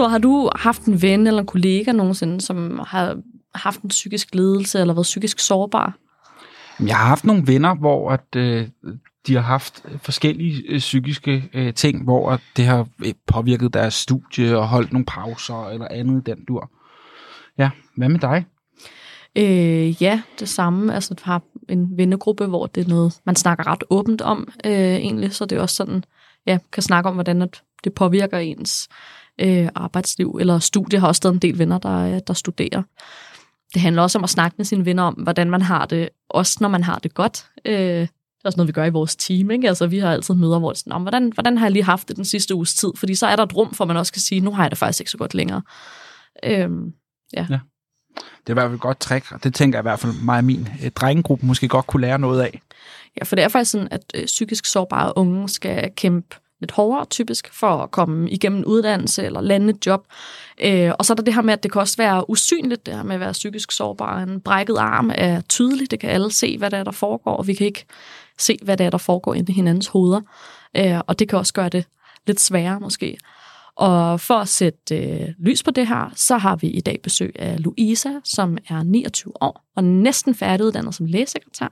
Thor, har du haft en ven eller en kollega nogensinde, som har haft en psykisk lidelse eller været psykisk sårbar? Jeg har haft nogle venner, hvor at, øh, de har haft forskellige øh, psykiske øh, ting, hvor at det har øh, påvirket deres studie og holdt nogle pauser eller andet i den dur. Ja, hvad med dig? Øh, ja, det samme. Altså, du har en vennegruppe, hvor det er noget, man snakker ret åbent om, øh, egentlig. Så det er også sådan, ja, kan snakke om, hvordan at det påvirker ens øh, arbejdsliv. Eller studie har også stadig en del venner, der, der studerer. Det handler også om at snakke med sine venner om, hvordan man har det, også når man har det godt. Øh, det er også noget, vi gør i vores team. Ikke? Altså, vi har altid møder, hvor det er sådan, hvordan, hvordan har jeg lige haft det den sidste uges tid? Fordi så er der et rum, for man også kan sige, nu har jeg det faktisk ikke så godt længere. Øh, ja. ja. Det er i hvert fald et godt trick, og det tænker jeg i hvert fald mig og min øh, drengegruppe måske godt kunne lære noget af. Ja, for det er faktisk sådan, at øh, psykisk sårbare unge skal kæmpe lidt hårdere typisk for at komme igennem uddannelse eller lande et job. Øh, og så er der det her med, at det kan også være usynligt, det her med at være psykisk sårbar. En brækket arm er tydelig, det kan alle se, hvad der er, der foregår, og vi kan ikke se, hvad der er, der foregår inde i hinandens hoveder. Øh, og det kan også gøre det lidt sværere måske. Og for at sætte øh, lys på det her, så har vi i dag besøg af Louisa, som er 29 år og næsten færdiguddannet som lægesekretær.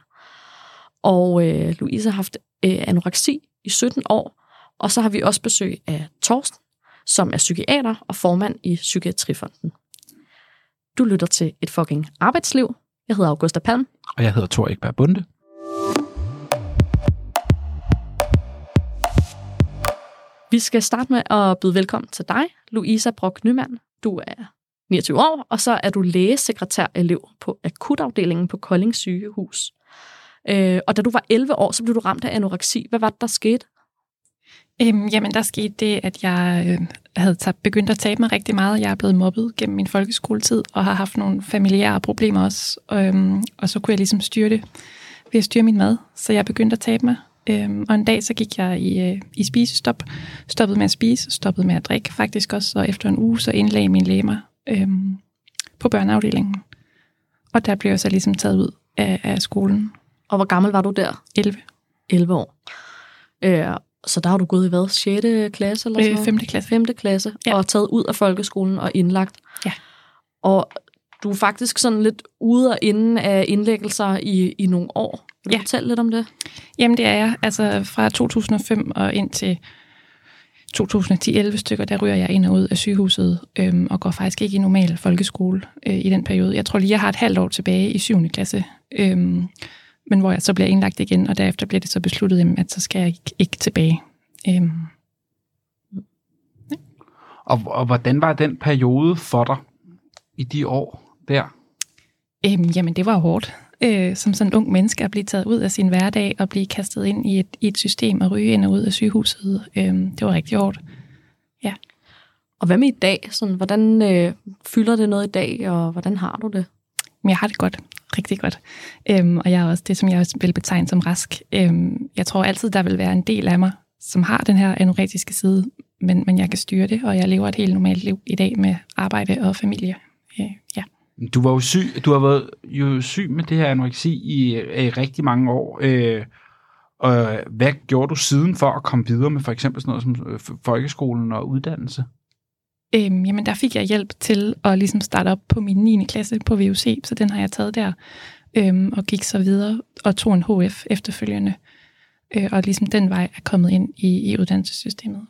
Og øh, Louise har haft øh, anoreksi i 17 år, og så har vi også besøg af Torsten, som er psykiater og formand i Psykiatrifonden. Du lytter til Et fucking arbejdsliv. Jeg hedder Augusta Palm. Og jeg hedder Thor Ekberg Bunde. Vi skal starte med at byde velkommen til dig, Louisa Brock Nyman. Du er 29 år, og så er du lægesekretær-elev på akutafdelingen på Kolding sygehus. Øh, og da du var 11 år, så blev du ramt af anoreksi. Hvad var det, der skete? Øhm, jamen, der skete det, at jeg øh, havde tabt, begyndt at tabe mig rigtig meget. Jeg er blevet mobbet gennem min folkeskoletid, og har haft nogle familiære problemer også. Øhm, og så kunne jeg ligesom styre det ved at styre min mad. Så jeg begyndte at tabe mig. Øhm, og en dag så gik jeg i, øh, i spisestop, stoppede med at spise, stoppede med at drikke faktisk også, og efter en uge så indlagde min læge mig øhm, på børneafdelingen. Og der blev jeg så ligesom taget ud af, af skolen. Og hvor gammel var du der? 11. 11 år. Øh, så der har du gået i hvad? 6. klasse eller sådan noget? 5. klasse. 5. klasse, ja. og taget ud af folkeskolen og indlagt. Ja. Og du er faktisk sådan lidt ude og inde af indlæggelser i, i nogle år. Vil du ja. fortælle lidt om det? Jamen det er jeg. Altså fra 2005 og ind til 2010-11 stykker, der ryger jeg ind og ud af sygehuset øhm, og går faktisk ikke i normal folkeskole øh, i den periode. Jeg tror lige, jeg har et halvt år tilbage i 7. klasse, øhm, men hvor jeg så bliver indlagt igen, og derefter bliver det så besluttet, at så skal jeg ikke, ikke tilbage. Øhm. Ja. Og, og hvordan var den periode for dig i de år der? Øhm, jamen, det var hårdt øh, som sådan en ung menneske at blive taget ud af sin hverdag og blive kastet ind i et, i et system og ryge ind og ud af sygehuset. Øh, det var rigtig hårdt. Ja. Og hvad med i dag? Sådan, hvordan øh, fylder det noget i dag, og hvordan har du det? Jeg har det godt. Rigtig godt. Øhm, og jeg er også det, som jeg også vil betegne som rask. Øhm, jeg tror altid, der vil være en del af mig, som har den her anoretiske side, men, men jeg kan styre det, og jeg lever et helt normalt liv i dag med arbejde og familie. Øh, ja. Du var jo syg, du har været jo syg med det her anoreksi i, i rigtig mange år. Øh, og hvad gjorde du siden for at komme videre med for eksempel sådan noget som øh, folkeskolen og uddannelse? Øhm, jamen der fik jeg hjælp til at ligesom starte op på min 9. klasse på VUC, så den har jeg taget der, øhm, og gik så videre og tog en HF efterfølgende, øh, og ligesom den vej er kommet ind i, i uddannelsessystemet.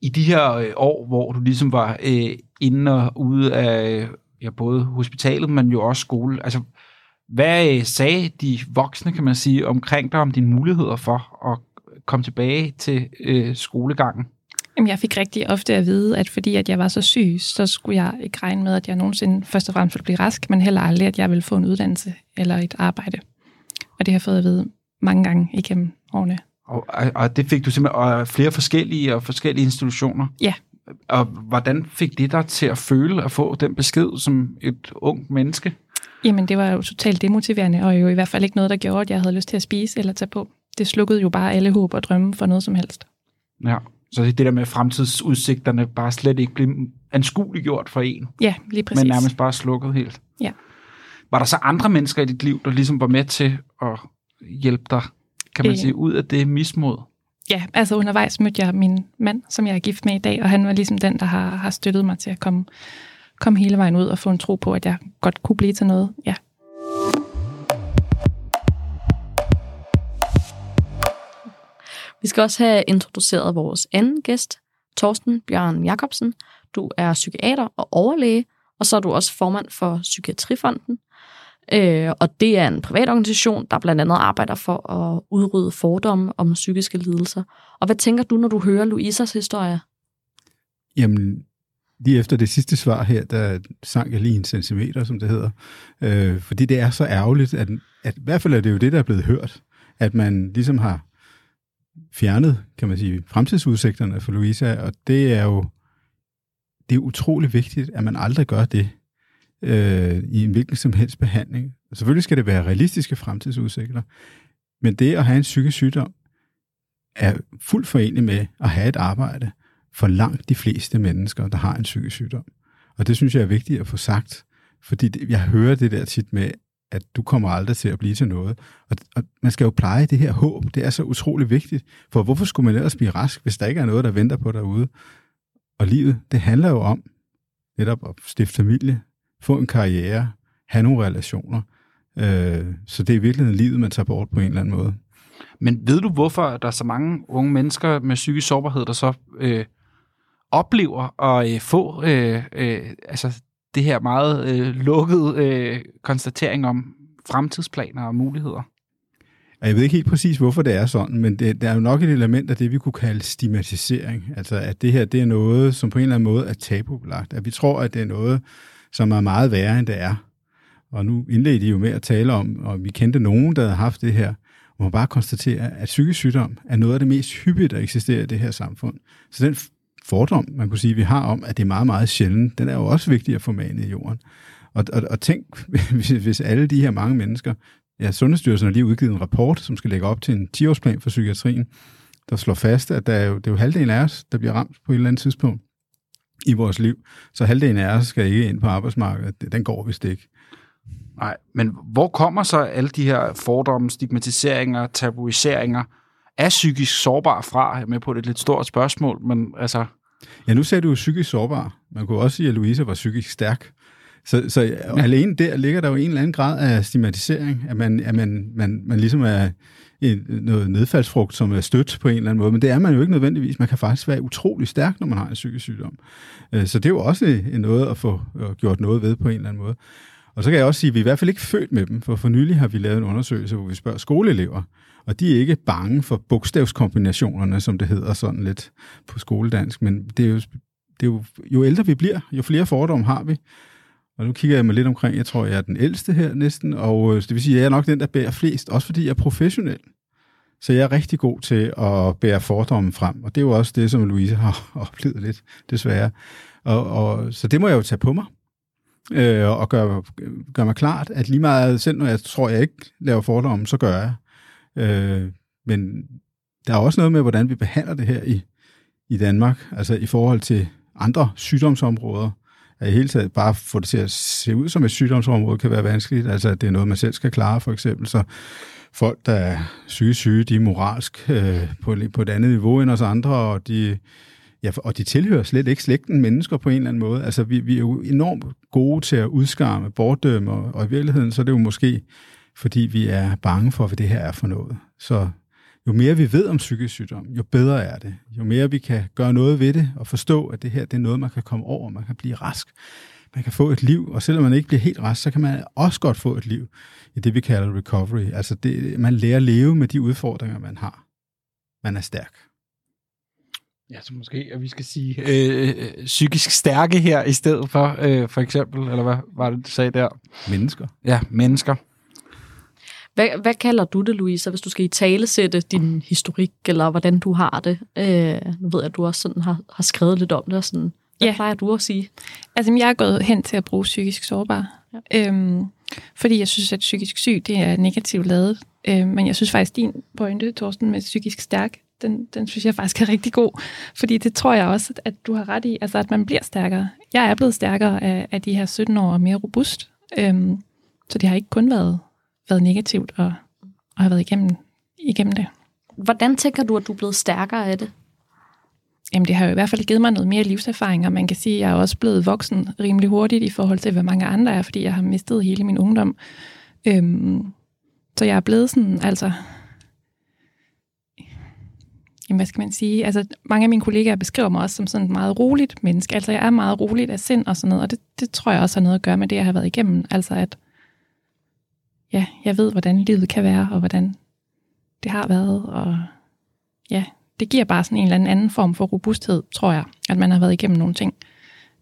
I de her øh, år, hvor du ligesom var øh, inde og ude af ja, både hospitalet, men jo også skole. Altså, hvad øh, sagde de voksne, kan man sige, omkring dig om dine muligheder for at komme tilbage til øh, skolegangen? Jamen, jeg fik rigtig ofte at vide, at fordi at jeg var så syg, så skulle jeg ikke regne med, at jeg nogensinde først og fremmest ville blive rask, men heller aldrig, at jeg ville få en uddannelse eller et arbejde. Og det har jeg fået at vide mange gange igennem årene. Og, og det fik du simpelthen og flere forskellige og forskellige institutioner? Ja, og hvordan fik det dig til at føle at få den besked som et ung menneske? Jamen, det var jo totalt demotiverende, og jo i hvert fald ikke noget, der gjorde, at jeg havde lyst til at spise eller tage på. Det slukkede jo bare alle håb og drømme for noget som helst. Ja, så det der med fremtidsudsigterne bare slet ikke blev anskueliggjort for en. Ja, lige præcis. Men nærmest bare slukket helt. Ja. Var der så andre mennesker i dit liv, der ligesom var med til at hjælpe dig, kan man øh, sige, ud af det mismod? ja, altså undervejs mødte jeg min mand, som jeg er gift med i dag, og han var ligesom den, der har, har støttet mig til at komme, komme hele vejen ud og få en tro på, at jeg godt kunne blive til noget. Ja. Vi skal også have introduceret vores anden gæst, Torsten Bjørn Jacobsen. Du er psykiater og overlæge, og så er du også formand for Psykiatrifonden. Øh, og det er en privat organisation, der blandt andet arbejder for at udrydde fordomme om psykiske lidelser. Og hvad tænker du, når du hører Louisas historie? Jamen, lige efter det sidste svar her, der sank jeg lige en centimeter, som det hedder. Øh, fordi det er så ærgerligt, at, at i hvert fald er det jo det, der er blevet hørt, at man ligesom har fjernet, kan man sige, fremtidsudsigterne for Louisa, og det er jo det er utrolig vigtigt, at man aldrig gør det øh, i en hvilken som helst behandling. Selvfølgelig skal det være realistiske fremtidsudsigter, men det at have en psykisk sygdom er fuldt forenligt med at have et arbejde for langt de fleste mennesker, der har en psykisk sygdom. Og det synes jeg er vigtigt at få sagt, fordi det, jeg hører det der tit med, at du kommer aldrig til at blive til noget. Og, og man skal jo pleje det her håb. Det er så utrolig vigtigt. For hvorfor skulle man ellers blive rask, hvis der ikke er noget, der venter på derude? Og livet, det handler jo om netop at stifte familie, få en karriere, have nogle relationer. Øh, så det er i virkeligheden livet, man tager bort på en eller anden måde. Men ved du, hvorfor der er så mange unge mennesker med psykisk sårbarhed, der så øh, oplever at øh, få øh, øh, altså det her meget øh, lukkede øh, konstatering om fremtidsplaner og muligheder? Jeg ved ikke helt præcis, hvorfor det er sådan, men det, der er jo nok et element af det, vi kunne kalde stigmatisering. Altså, at det her det er noget, som på en eller anden måde er tabubelagt. At vi tror, at det er noget, som er meget værre, end det er. Og nu indledte I jo med at tale om, og vi kendte nogen, der havde haft det her, og man bare konstatere, at psykisk sygdom er noget af det mest hyppige, der eksisterer i det her samfund. Så den fordom, man kunne sige, vi har om, at det er meget, meget sjældent, den er jo også vigtig at få manet i jorden. Og, og, og tænk, hvis, hvis alle de her mange mennesker, ja, Sundhedsstyrelsen har lige udgivet en rapport, som skal lægge op til en 10-årsplan for psykiatrien, der slår fast, at der er jo, det er jo halvdelen af os, der bliver ramt på et eller andet tidspunkt i vores liv. Så halvdelen af os skal ikke ind på arbejdsmarkedet. Den går vist ikke. Nej, men hvor kommer så alle de her fordomme, stigmatiseringer, tabuiseringer af psykisk sårbar fra? Jeg er med på, det er et lidt stort spørgsmål, men altså... Ja, nu sagde du jo psykisk sårbar. Man kunne også sige, at Louise var psykisk stærk. Så, så ja. alene der ligger der jo en eller anden grad af stigmatisering, at man, at man, man, man ligesom er en, noget nedfaldsfrugt, som er stødt på en eller anden måde. Men det er man jo ikke nødvendigvis. Man kan faktisk være utrolig stærk, når man har en psykisk sygdom. Øh, så det er jo også noget at få gjort noget ved på en eller anden måde. Og så kan jeg også sige, at vi er i hvert fald ikke født med dem, for for nylig har vi lavet en undersøgelse, hvor vi spørger skoleelever, og de er ikke bange for bogstavskombinationerne, som det hedder sådan lidt på skoledansk, men det er jo, det er jo, jo ældre vi bliver, jo flere fordomme har vi. Og nu kigger jeg mig lidt omkring, jeg tror, jeg er den ældste her næsten, og øh, det vil sige, at jeg er nok den, der bærer flest, også fordi jeg er professionel. Så jeg er rigtig god til at bære fordomme frem, og det er jo også det, som Louise har oplevet lidt, desværre. Og, og, så det må jeg jo tage på mig, øh, og gøre gør mig klart, at lige meget, selv når jeg tror, jeg ikke laver fordomme, så gør jeg. Øh, men der er også noget med, hvordan vi behandler det her i, i Danmark, altså i forhold til andre sygdomsområder, at i hele taget bare få det til at se ud som et sygdomsområde kan være vanskeligt. Altså, at det er noget, man selv skal klare, for eksempel. Så folk, der er syge, syge, de er moralsk øh, på, på et andet niveau end os andre, og de, ja, og de tilhører slet ikke slægten mennesker på en eller anden måde. Altså, vi, vi er jo enormt gode til at udskamme, bortdømme, og, og i virkeligheden, så er det jo måske, fordi vi er bange for, hvad det her er for noget. Så jo mere vi ved om psykisk sygdom, jo bedre er det. Jo mere vi kan gøre noget ved det og forstå, at det her det er noget, man kan komme over, man kan blive rask, man kan få et liv, og selvom man ikke bliver helt rask, så kan man også godt få et liv i det, vi kalder recovery. Altså det, man lærer at leve med de udfordringer, man har. Man er stærk. Ja, så måske, at vi skal sige øh, øh, psykisk stærke her i stedet for, øh, for eksempel, eller hvad var det, du sagde der? Mennesker. Ja, mennesker. Hvad, hvad kalder du det, Louise, hvis du skal i tale sætte din historik, eller hvordan du har det? Øh, nu ved jeg, at du også sådan har, har skrevet lidt om det, og sådan, hvad ja. plejer du at sige? Altså, jeg er gået hen til at bruge psykisk sårbar, ja. øhm, fordi jeg synes, at psykisk syg, det er negativt lavet. Øh, men jeg synes faktisk, din pointe, Torsten, med psykisk stærk, den, den synes jeg faktisk er rigtig god, fordi det tror jeg også, at du har ret i, altså at man bliver stærkere. Jeg er blevet stærkere af, af de her 17 år og mere robust, øhm, så det har ikke kun været været negativt og, og have været igennem, igennem det. hvordan tænker du, at du er blevet stærkere af det? Jamen, det har jo i hvert fald givet mig noget mere livserfaring, og man kan sige, at jeg er også blevet voksen rimelig hurtigt i forhold til, hvad mange andre er, fordi jeg har mistet hele min ungdom. Øhm, så jeg er blevet sådan, altså... Jamen, hvad skal man sige? Altså, mange af mine kollegaer beskriver mig også som sådan et meget roligt menneske. Altså, jeg er meget roligt af sind og sådan noget, og det, det tror jeg også har noget at gøre med det, jeg har været igennem. Altså, at ja, jeg ved, hvordan livet kan være, og hvordan det har været, og ja, det giver bare sådan en eller anden form for robusthed, tror jeg, at man har været igennem nogle ting.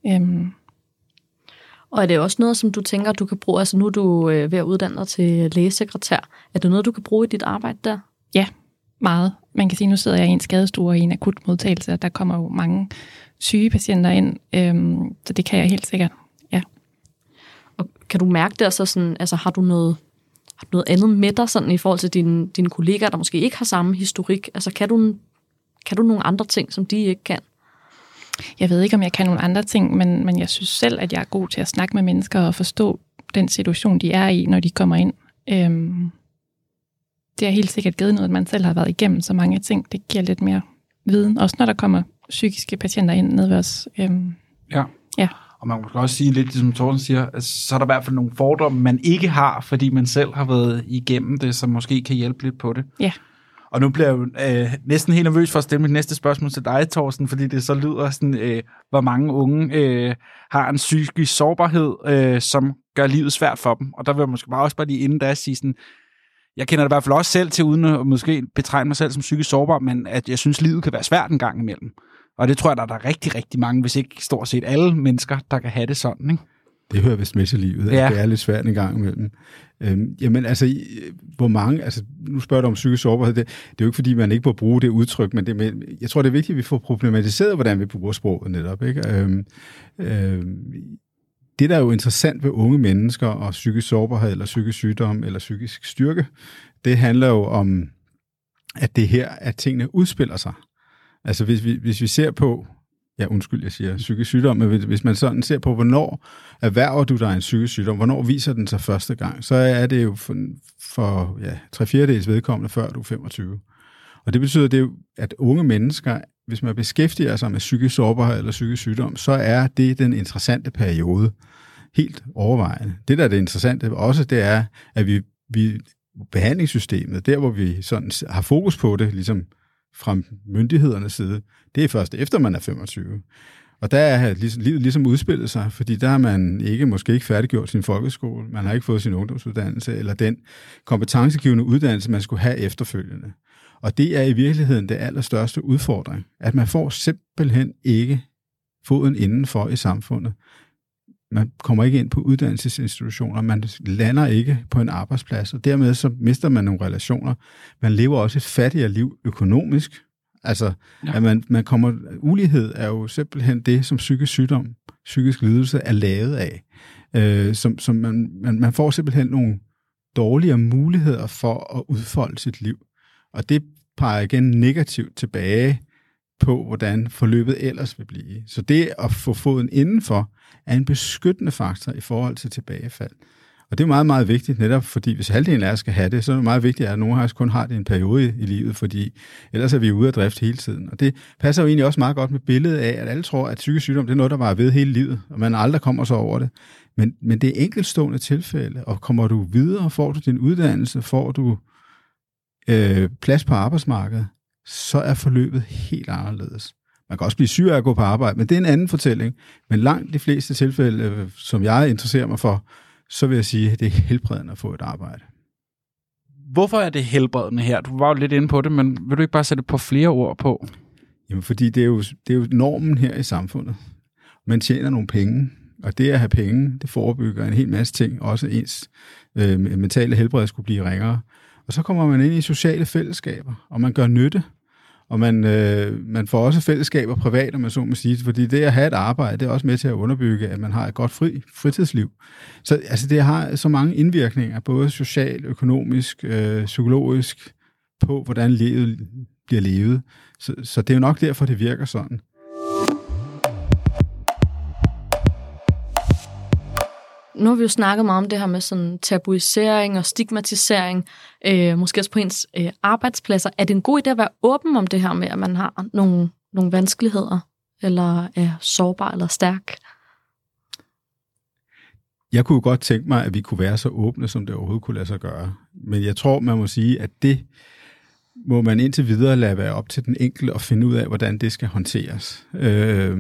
Øhm. Og er det også noget, som du tænker, du kan bruge, altså nu er du øh, ved at uddanne dig til lægesekretær, er det noget, du kan bruge i dit arbejde der? Ja, meget. Man kan sige, nu sidder jeg i en skadestue og i en akut modtagelse, og der kommer jo mange syge patienter ind, øhm, så det kan jeg helt sikkert, ja. Og kan du mærke det, altså, sådan, altså har du noget har du noget andet med dig sådan, i forhold til dine, dine kollegaer, der måske ikke har samme historik? Altså kan du, kan du nogle andre ting, som de ikke kan? Jeg ved ikke, om jeg kan nogle andre ting, men, men jeg synes selv, at jeg er god til at snakke med mennesker og forstå den situation, de er i, når de kommer ind. Øhm, det er helt sikkert givet noget, at man selv har været igennem så mange ting. Det giver lidt mere viden, også når der kommer psykiske patienter ind ned ved os. Øhm, ja. ja. Og man kan også sige lidt, som Thorsten siger, at så er der i hvert fald nogle fordomme, man ikke har, fordi man selv har været igennem det, som måske kan hjælpe lidt på det. Ja. Og nu bliver jeg jo øh, næsten helt nervøs for at stille mit næste spørgsmål til dig, Thorsten, fordi det så lyder sådan, øh, hvor mange unge øh, har en psykisk sårbarhed, øh, som gør livet svært for dem. Og der vil jeg måske bare også bare lige inden da sige sådan, jeg kender det i hvert fald også selv til, uden at måske betegne mig selv som psykisk sårbar, men at jeg synes, livet kan være svært en gang imellem. Og det tror jeg, der er der rigtig, rigtig mange, hvis ikke stort set alle mennesker, der kan have det sådan. Ikke? Det hører vist med til livet, ja. det er lidt svært en gang imellem. Øhm, jamen altså, hvor mange, altså nu spørger du om psykisk sårbarhed, det, det er jo ikke fordi, man ikke må bruge det udtryk, men det, med, jeg tror, det er vigtigt, at vi får problematiseret, hvordan vi bruger sproget netop. Ikke? Øhm, øhm, det, der er jo interessant ved unge mennesker og psykisk sårbarhed, eller psykisk sygdom, eller psykisk styrke, det handler jo om, at det her, at tingene udspiller sig. Altså hvis vi, hvis vi ser på, ja undskyld, jeg siger psykisk sygdom, men hvis man sådan ser på, hvornår erhverver du dig en psykisk sygdom, hvornår viser den sig første gang, så er det jo for, for ja, tre fjerdedels vedkommende, før du er 25. Og det betyder, det at unge mennesker, hvis man beskæftiger sig med psykisk sårbarhed eller psykisk sygdom, så er det den interessante periode. Helt overvejende. Det, der er det interessante også, det er, at vi, vi behandlingssystemet, der hvor vi sådan har fokus på det, ligesom fra myndighedernes side, det er først efter man er 25. Og der er livet ligesom udspillet sig, fordi der har man ikke måske ikke færdiggjort sin folkeskole, man har ikke fået sin ungdomsuddannelse, eller den kompetencegivende uddannelse, man skulle have efterfølgende. Og det er i virkeligheden det allerstørste udfordring, at man får simpelthen ikke foden indenfor i samfundet. Man kommer ikke ind på uddannelsesinstitutioner, man lander ikke på en arbejdsplads, og dermed så mister man nogle relationer. Man lever også et fattigere liv økonomisk. Altså, ja. at man, man kommer, ulighed er jo simpelthen det, som psykisk sygdom, psykisk lidelse er lavet af. Øh, som, som man, man, man får simpelthen nogle dårligere muligheder for at udfolde sit liv. Og det peger igen negativt tilbage på, hvordan forløbet ellers vil blive. Så det at få foden indenfor er en beskyttende faktor i forhold til tilbagefald. Og det er meget, meget vigtigt, netop fordi hvis halvdelen af os skal have det, så er det meget vigtigt, at nogen af os kun har det en periode i livet, fordi ellers er vi ude af drift hele tiden. Og det passer jo egentlig også meget godt med billedet af, at alle tror, at psykisk sygdom det er noget, der var ved hele livet, og man aldrig kommer så over det. Men, men det er enkeltstående tilfælde, og kommer du videre, får du din uddannelse, får du øh, plads på arbejdsmarkedet, så er forløbet helt anderledes. Man kan også blive syg af at gå på arbejde, men det er en anden fortælling. Men langt de fleste tilfælde, øh, som jeg interesserer mig for, så vil jeg sige, at det er helbredende at få et arbejde. Hvorfor er det helbredende her? Du var jo lidt inde på det, men vil du ikke bare sætte på flere ord på? Jamen, fordi det er jo, det er jo normen her i samfundet. Man tjener nogle penge, og det at have penge, det forebygger en hel masse ting. Også ens øh, mentale helbred skulle blive ringere. Og så kommer man ind i sociale fællesskaber, og man gør nytte. Og man, øh, man får også fællesskaber privat, om man så må sige, fordi det at have et arbejde, det er også med til at underbygge, at man har et godt fri, fritidsliv. Så altså, det har så mange indvirkninger, både social, økonomisk, øh, psykologisk, på hvordan livet bliver levet. Så, så det er jo nok derfor, det virker sådan. Nu har vi jo snakket meget om det her med sådan tabuisering og stigmatisering, øh, måske også på ens øh, arbejdspladser. Er det en god idé at være åben om det her med, at man har nogle, nogle vanskeligheder, eller er sårbar eller stærk? Jeg kunne godt tænke mig, at vi kunne være så åbne, som det overhovedet kunne lade sig gøre. Men jeg tror, man må sige, at det må man indtil videre lade være op til den enkelte at finde ud af, hvordan det skal håndteres. Øh,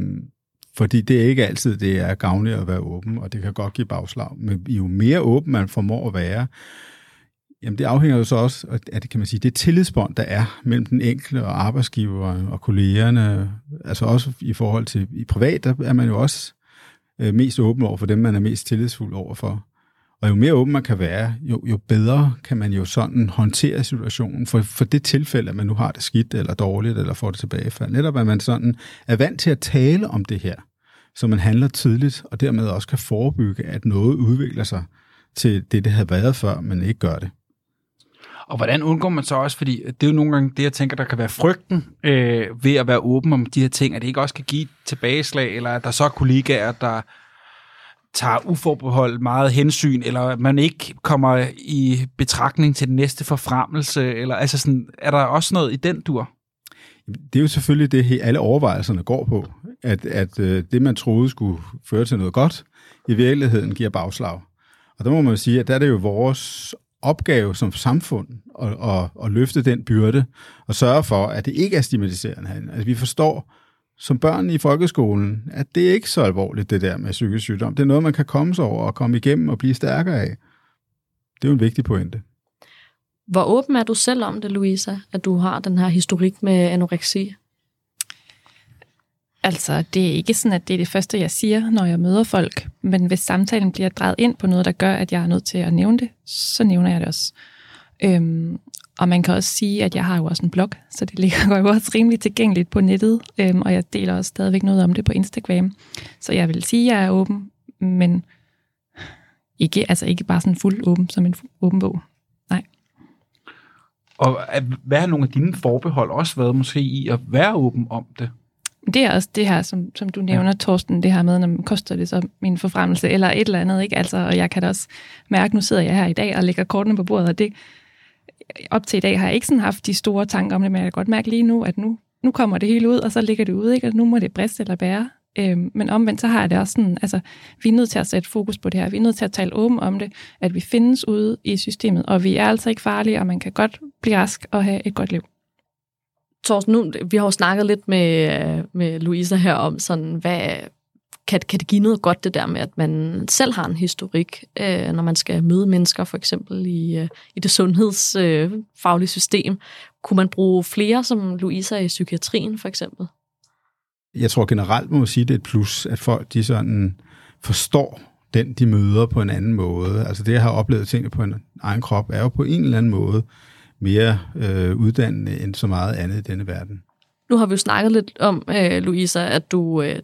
fordi det er ikke altid, det er gavnligt at være åben, og det kan godt give bagslag. Men jo mere åben man formår at være, jamen det afhænger jo så også af det, kan man sige, det tillidsbånd, der er mellem den enkelte og arbejdsgiver og kollegerne. Altså også i forhold til i privat, der er man jo også øh, mest åben over for dem, man er mest tillidsfuld over for. Og jo mere åben man kan være, jo, jo bedre kan man jo sådan håndtere situationen. For, for det tilfælde, at man nu har det skidt eller dårligt, eller får det tilbage. For Netop at man sådan er vant til at tale om det her, så man handler tidligt, og dermed også kan forebygge, at noget udvikler sig til det, det havde været før, men ikke gør det. Og hvordan undgår man så også, fordi det er jo nogle gange det, jeg tænker, der kan være frygten øh, ved at være åben om de her ting, at det ikke også kan give tilbageslag, eller at der så er kollegaer, der tager uforbeholdt meget hensyn, eller at man ikke kommer i betragtning til den næste forfremmelse, eller altså sådan, er der også noget i den dur? Det er jo selvfølgelig det, alle overvejelserne går på, at, at øh, det, man troede skulle føre til noget godt, i virkeligheden giver bagslag. Og der må man sige, at der er det jo vores opgave som samfund at, at, at løfte den byrde og sørge for, at det ikke er stigmatiserende. Altså, vi forstår som børn i folkeskolen, at det er ikke så alvorligt, det der med psykisk sygdom. Det er noget, man kan komme sig over og komme igennem og blive stærkere af. Det er jo en vigtig pointe. Hvor åben er du selv om det, Louisa, at du har den her historik med anoreksi? Altså, det er ikke sådan, at det er det første, jeg siger, når jeg møder folk. Men hvis samtalen bliver drejet ind på noget, der gør, at jeg er nødt til at nævne det, så nævner jeg det også. Øhm, og man kan også sige, at jeg har jo også en blog, så det ligger jo også rimelig tilgængeligt på nettet, øhm, og jeg deler også stadigvæk noget om det på Instagram. Så jeg vil sige, at jeg er åben, men ikke, altså ikke bare sådan fuld åben som en åben bog. Nej. Og hvad har nogle af dine forbehold også været måske i at være åben om det? Det er også det her, som, som du nævner, ja. Torsten, det her med, når koster det så min forfremmelse, eller et eller andet, ikke? Altså, og jeg kan da også mærke, nu sidder jeg her i dag og lægger kortene på bordet, og det, op til i dag har jeg ikke sådan haft de store tanker om det, men jeg kan godt mærke lige nu, at nu, nu kommer det hele ud, og så ligger det ud, ikke? og nu må det briste eller bære. Øhm, men omvendt, så har jeg det også sådan, altså, vi er nødt til at sætte fokus på det her. Vi er nødt til at tale åben om det, at vi findes ude i systemet, og vi er altså ikke farlige, og man kan godt blive rask og have et godt liv. Torsten, nu, vi har jo snakket lidt med, med Louisa her om, sådan, hvad, kan, kan det give noget godt, det der med, at man selv har en historik, øh, når man skal møde mennesker, for eksempel i, øh, i det sundhedsfaglige øh, system? Kunne man bruge flere som Louisa i psykiatrien, for eksempel? Jeg tror generelt, må man sige, det er et plus, at folk de sådan forstår den, de møder på en anden måde. Altså det, jeg har oplevet tingene på en egen krop, er jo på en eller anden måde mere øh, uddannende end så meget andet i denne verden. Nu har vi jo snakket lidt om, øh, Louisa, at du øh,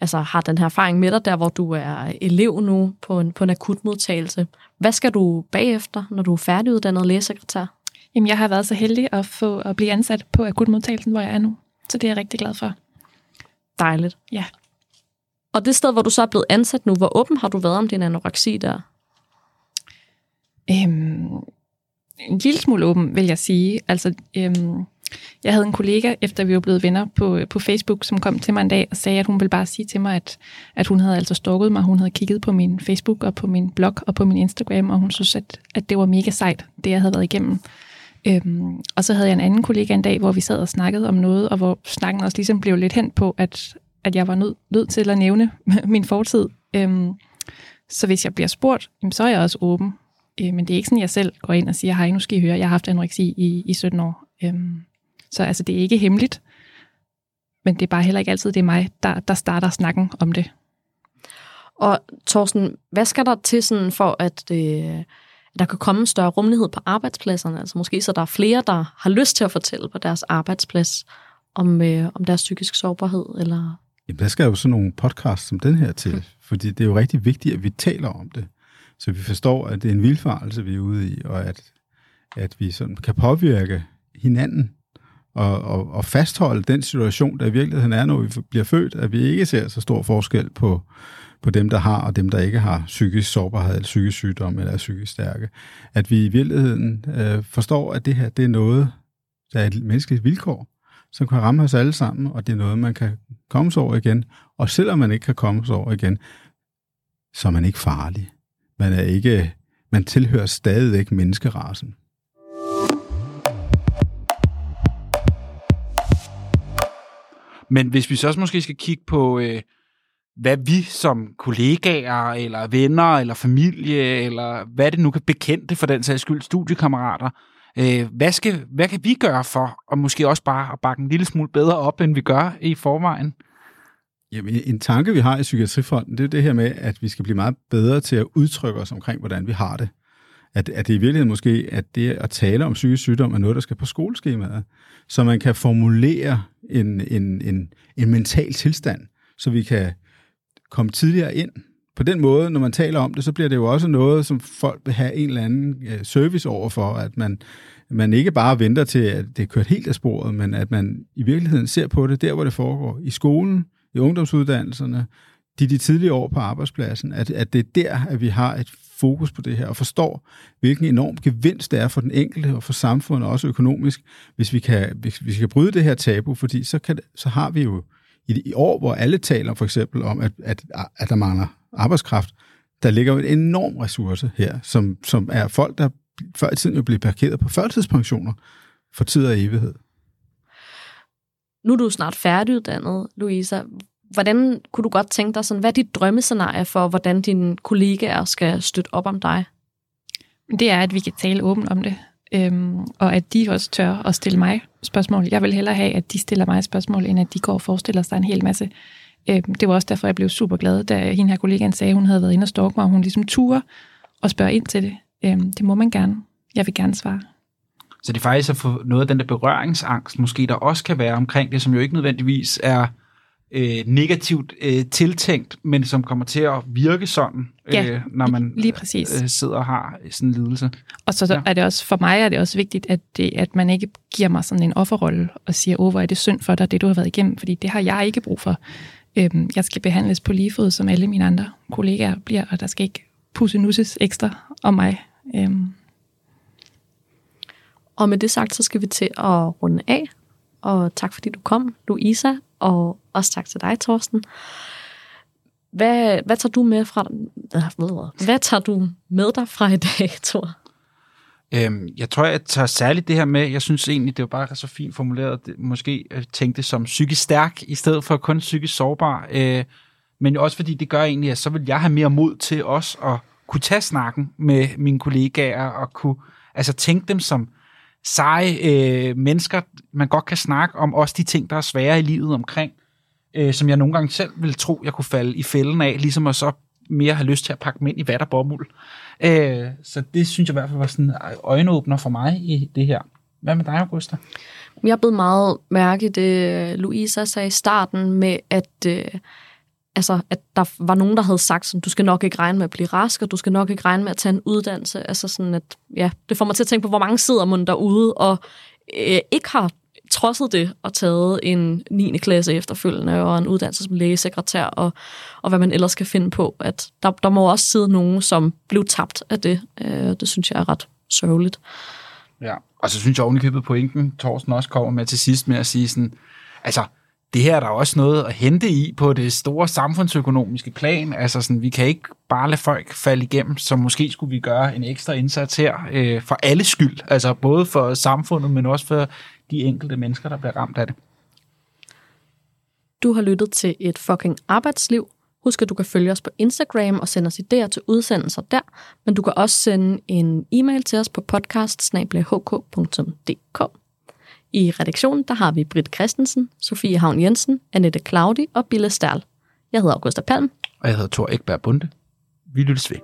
altså, har den her erfaring med dig, der hvor du er elev nu på en, på en akutmodtagelse. Hvad skal du bagefter, når du er færdiguddannet lægesekretær? Jamen, jeg har været så heldig at få at blive ansat på akutmodtagelsen, hvor jeg er nu. Så det er jeg rigtig glad for. Dejligt. Ja. Og det sted, hvor du så er blevet ansat nu, hvor åben har du været om din anoreksi der? Øhm, en lille smule åben, vil jeg sige. Altså, øhm, jeg havde en kollega, efter vi var blevet venner på, på Facebook, som kom til mig en dag og sagde, at hun ville bare sige til mig, at, at hun havde altså stalket mig. Hun havde kigget på min Facebook og på min blog og på min Instagram, og hun synes, at, at det var mega sejt, det jeg havde været igennem. Øhm, og så havde jeg en anden kollega en dag, hvor vi sad og snakkede om noget, og hvor snakken også ligesom blev lidt hen på, at, at jeg var nødt nød til at nævne min fortid. Øhm, så hvis jeg bliver spurgt, jamen, så er jeg også åben. Øh, men det er ikke sådan, at jeg selv går ind og siger, hej, nu skal I høre, jeg har haft anoreksi i, i 17 år. Øhm, så altså, det er ikke hemmeligt, men det er bare heller ikke altid, det er mig, der, der starter snakken om det. Og Thorsten, hvad skal der til sådan for, at øh, der kan komme en større rummelighed på arbejdspladserne? Altså måske så der er flere, der har lyst til at fortælle på deres arbejdsplads om, øh, om deres psykiske sårbarhed? Eller? Jamen, der skal jo sådan nogle podcasts som den her til, mm. fordi det er jo rigtig vigtigt, at vi taler om det, så vi forstår, at det er en vildfarelse, vi er ude i, og at, at vi sådan kan påvirke hinanden og, og, og fastholde den situation, der i virkeligheden er, når vi bliver født, at vi ikke ser så stor forskel på, på dem, der har, og dem, der ikke har psykisk sårbarhed, eller psykisk sygdom, eller er psykisk stærke. At vi i virkeligheden øh, forstår, at det her, det er noget, der er et menneskeligt vilkår, som kan ramme os alle sammen, og det er noget, man kan komme sig over igen. Og selvom man ikke kan komme sig over igen, så er man ikke farlig. Man er ikke, man tilhører stadigvæk menneskerasen. Men hvis vi så også måske skal kigge på, øh, hvad vi som kollegaer, eller venner, eller familie, eller hvad det nu kan bekendte for den sags skyld, studiekammerater, øh, hvad, skal, hvad kan vi gøre for, og måske også bare at bakke en lille smule bedre op, end vi gør i forvejen? Jamen, en tanke, vi har i Psykiatrifonden, det er det her med, at vi skal blive meget bedre til at udtrykke os omkring, hvordan vi har det. At, at det i virkeligheden måske, at det at tale om psykisk sygdom er noget, der skal på skoleskemaet, så man kan formulere en, en, en, en mental tilstand, så vi kan komme tidligere ind. På den måde, når man taler om det, så bliver det jo også noget, som folk vil have en eller anden øh, service over for, at man, man ikke bare venter til, at det er kørt helt af sporet, men at man i virkeligheden ser på det der, hvor det foregår. I skolen, i ungdomsuddannelserne, de, de tidlige år på arbejdspladsen, at, at det er der, at vi har et fokus på det her, og forstår, hvilken enorm gevinst det er for den enkelte og for samfundet, også økonomisk, hvis vi kan, hvis vi kan bryde det her tabu, fordi så, kan, så har vi jo i, i år, hvor alle taler for eksempel om, at, at, at der mangler arbejdskraft, der ligger jo en enorm ressource her, som, som er folk, der før i tiden jo blev parkeret på førtidspensioner for tid og evighed. Nu er du snart færdiguddannet, Louisa. Hvordan kunne du godt tænke dig, sådan, hvad er dit drømmescenarie for, hvordan dine kollegaer skal støtte op om dig? Det er, at vi kan tale åbent om det, øhm, og at de også tør at stille mig spørgsmål. Jeg vil hellere have, at de stiller mig spørgsmål, end at de går og forestiller sig en hel masse. Øhm, det var også derfor, jeg blev super glad, da hende her kollegaen sagde, at hun havde været inde og stalke mig, og hun ligesom turde og spørge ind til det. Øhm, det må man gerne. Jeg vil gerne svare. Så det er faktisk at få noget af den der berøringsangst, måske der også kan være omkring det, som jo ikke nødvendigvis er øh, negativt øh, tiltænkt, men som kommer til at virke sådan, Ja, øh, når man lige præcis. øh, sidder og har sådan en lidelse. Og så, så Ja. er det også, for mig er det også vigtigt, at, det, at man ikke giver mig sådan en offerrolle og siger, åh, hvor er det synd for dig, det du har været igennem, fordi det har jeg ikke brug for. Øhm, jeg skal behandles på lige fod, som alle mine andre kollegaer bliver, og der skal ikke pusse nusses ekstra om mig. Øhm, Og med det sagt, så skal vi til at runde af. Og tak fordi du kom, Louisa, og også tak til dig, Thorsten. Hvad, hvad tager du med fra hvad, tager du med dig fra i dag, Thor? Øhm, jeg tror, jeg tager særligt det her med, jeg synes egentlig, det var bare så fint formuleret, det, måske øh, tænkte det som psykisk stærk, i stedet for kun psykisk sårbar. Øh, men også fordi det gør egentlig, at så vil jeg have mere mod til også at kunne tage snakken med mine kollegaer, og kunne altså tænke dem som seje øh, mennesker, man godt kan snakke om, også de ting, der er svære i livet omkring, øh, som jeg nogle gange selv vil tro, jeg kunne falde i fælden af, ligesom at så mere have lyst til at pakke dem ind i vat og bomuld. Øh, så det synes jeg i hvert fald var sådan en øjenåbner for mig i det her. Hvad med dig, Augusta? Jeg blev meget mærke det, Louisa sagde i starten med, at, øh, altså, at der var nogen, der havde sagt, sådan, du skal nok ikke regne med at blive rask, og du skal nok ikke regne med at tage en uddannelse. Altså sådan, at, ja, det får mig til at tænke på, hvor mange sidder man derude og øh, ikke har trodset det og taget en 9. klasse efterfølgende og en uddannelse som lægesekretær og, og hvad man ellers kan finde på. At der, der må også sidde nogen, som blev tabt af det. Øh, det synes jeg er ret sørgeligt. Ja. Og så synes jeg ovenikøbet pointen, Thorsten også kommer med til sidst med at sige sådan, altså, det her er der også noget at hente i på det store samfundsøkonomiske plan. Altså sådan, vi kan ikke bare lade folk falde igennem, så måske skulle vi gøre en ekstra indsats her øh, for alle skyld. Altså både for samfundet, men også for de enkelte mennesker, der bliver ramt af det. Du har lyttet til et fucking arbejdsliv. Husk, at du kan følge os på Instagram og sende os idéer til udsendelser der, men du kan også sende en e-mail til os på podcast i redaktionen der har vi Britt Christensen, Sofie Havn Jensen, Annette Claudi og Bille Stærl. Jeg hedder Augusta Palm. Og jeg hedder Thor Ekberg Bunde. Vi lyttes ved.